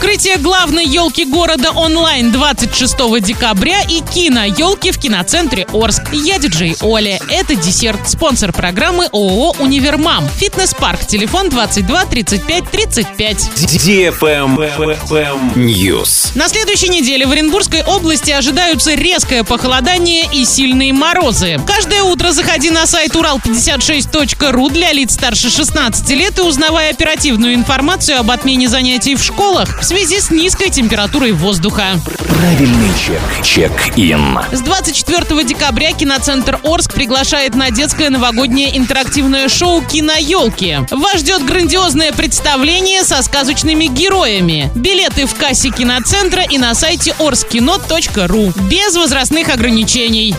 Открытие главной елки города онлайн 26 декабря и кино елки в киноцентре Орск. Я диджей Оля. Это десерт. Спонсор программы ООО «Универмам». Фитнес-парк. Телефон 22 35 35. News. На следующей неделе в Оренбургской области ожидаются резкое похолодание и сильные морозы. Каждое утро заходи на сайт урал56.ру для лиц старше 16 лет и узнавай оперативную информацию об отмене занятий в школах в связи с низкой температурой воздуха. Правильный чек. Чек-ин. С 24 декабря киноцентр Орск приглашает на детское новогоднее интерактивное шоу «Киноелки». Вас ждет грандиозное представление со сказочными героями. Билеты в кассе киноцентра и на сайте orskino.ru. Без возрастных ограничений.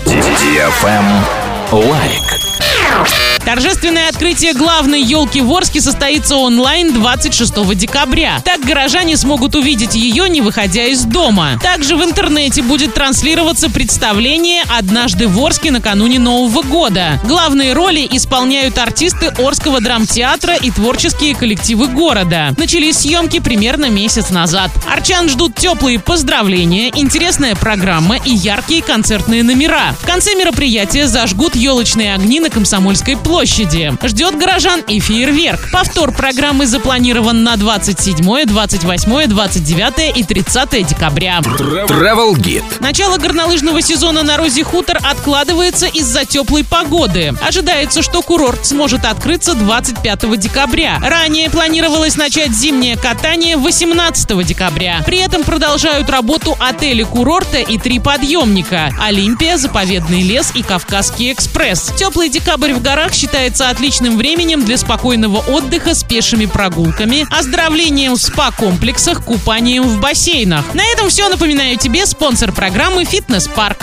Лайк. Торжественное открытие главной елки в Орске состоится онлайн 26 декабря. Так горожане смогут увидеть ее, не выходя из дома. Также в интернете будет транслироваться представление «Однажды в Орске накануне Нового года». Главные роли исполняют артисты Орского драмтеатра и творческие коллективы города. Начались съемки примерно месяц назад. Арчан ждут теплые поздравления, интересная программа и яркие концертные номера. В конце мероприятия зажгут елочные огни на Комсомольской площади. Ждет горожан и фейерверк. Повтор программы запланирован на 27, 28, 29 и 30 декабря. Travel Guide. Начало горнолыжного сезона на Розе Хутор откладывается из-за теплой погоды. Ожидается, что курорт сможет открыться 25 декабря. Ранее планировалось начать зимнее катание 18 декабря. При этом продолжают работу отели курорта и три подъемника – Олимпия, Заповедный лес и Кавказский экспресс. Теплый декабрь в горах считается отличным временем для спокойного отдыха с пешими прогулками, оздоровлением в спа-комплексах, купанием в бассейнах. На этом все. Напоминаю тебе спонсор программы «Фитнес-парк».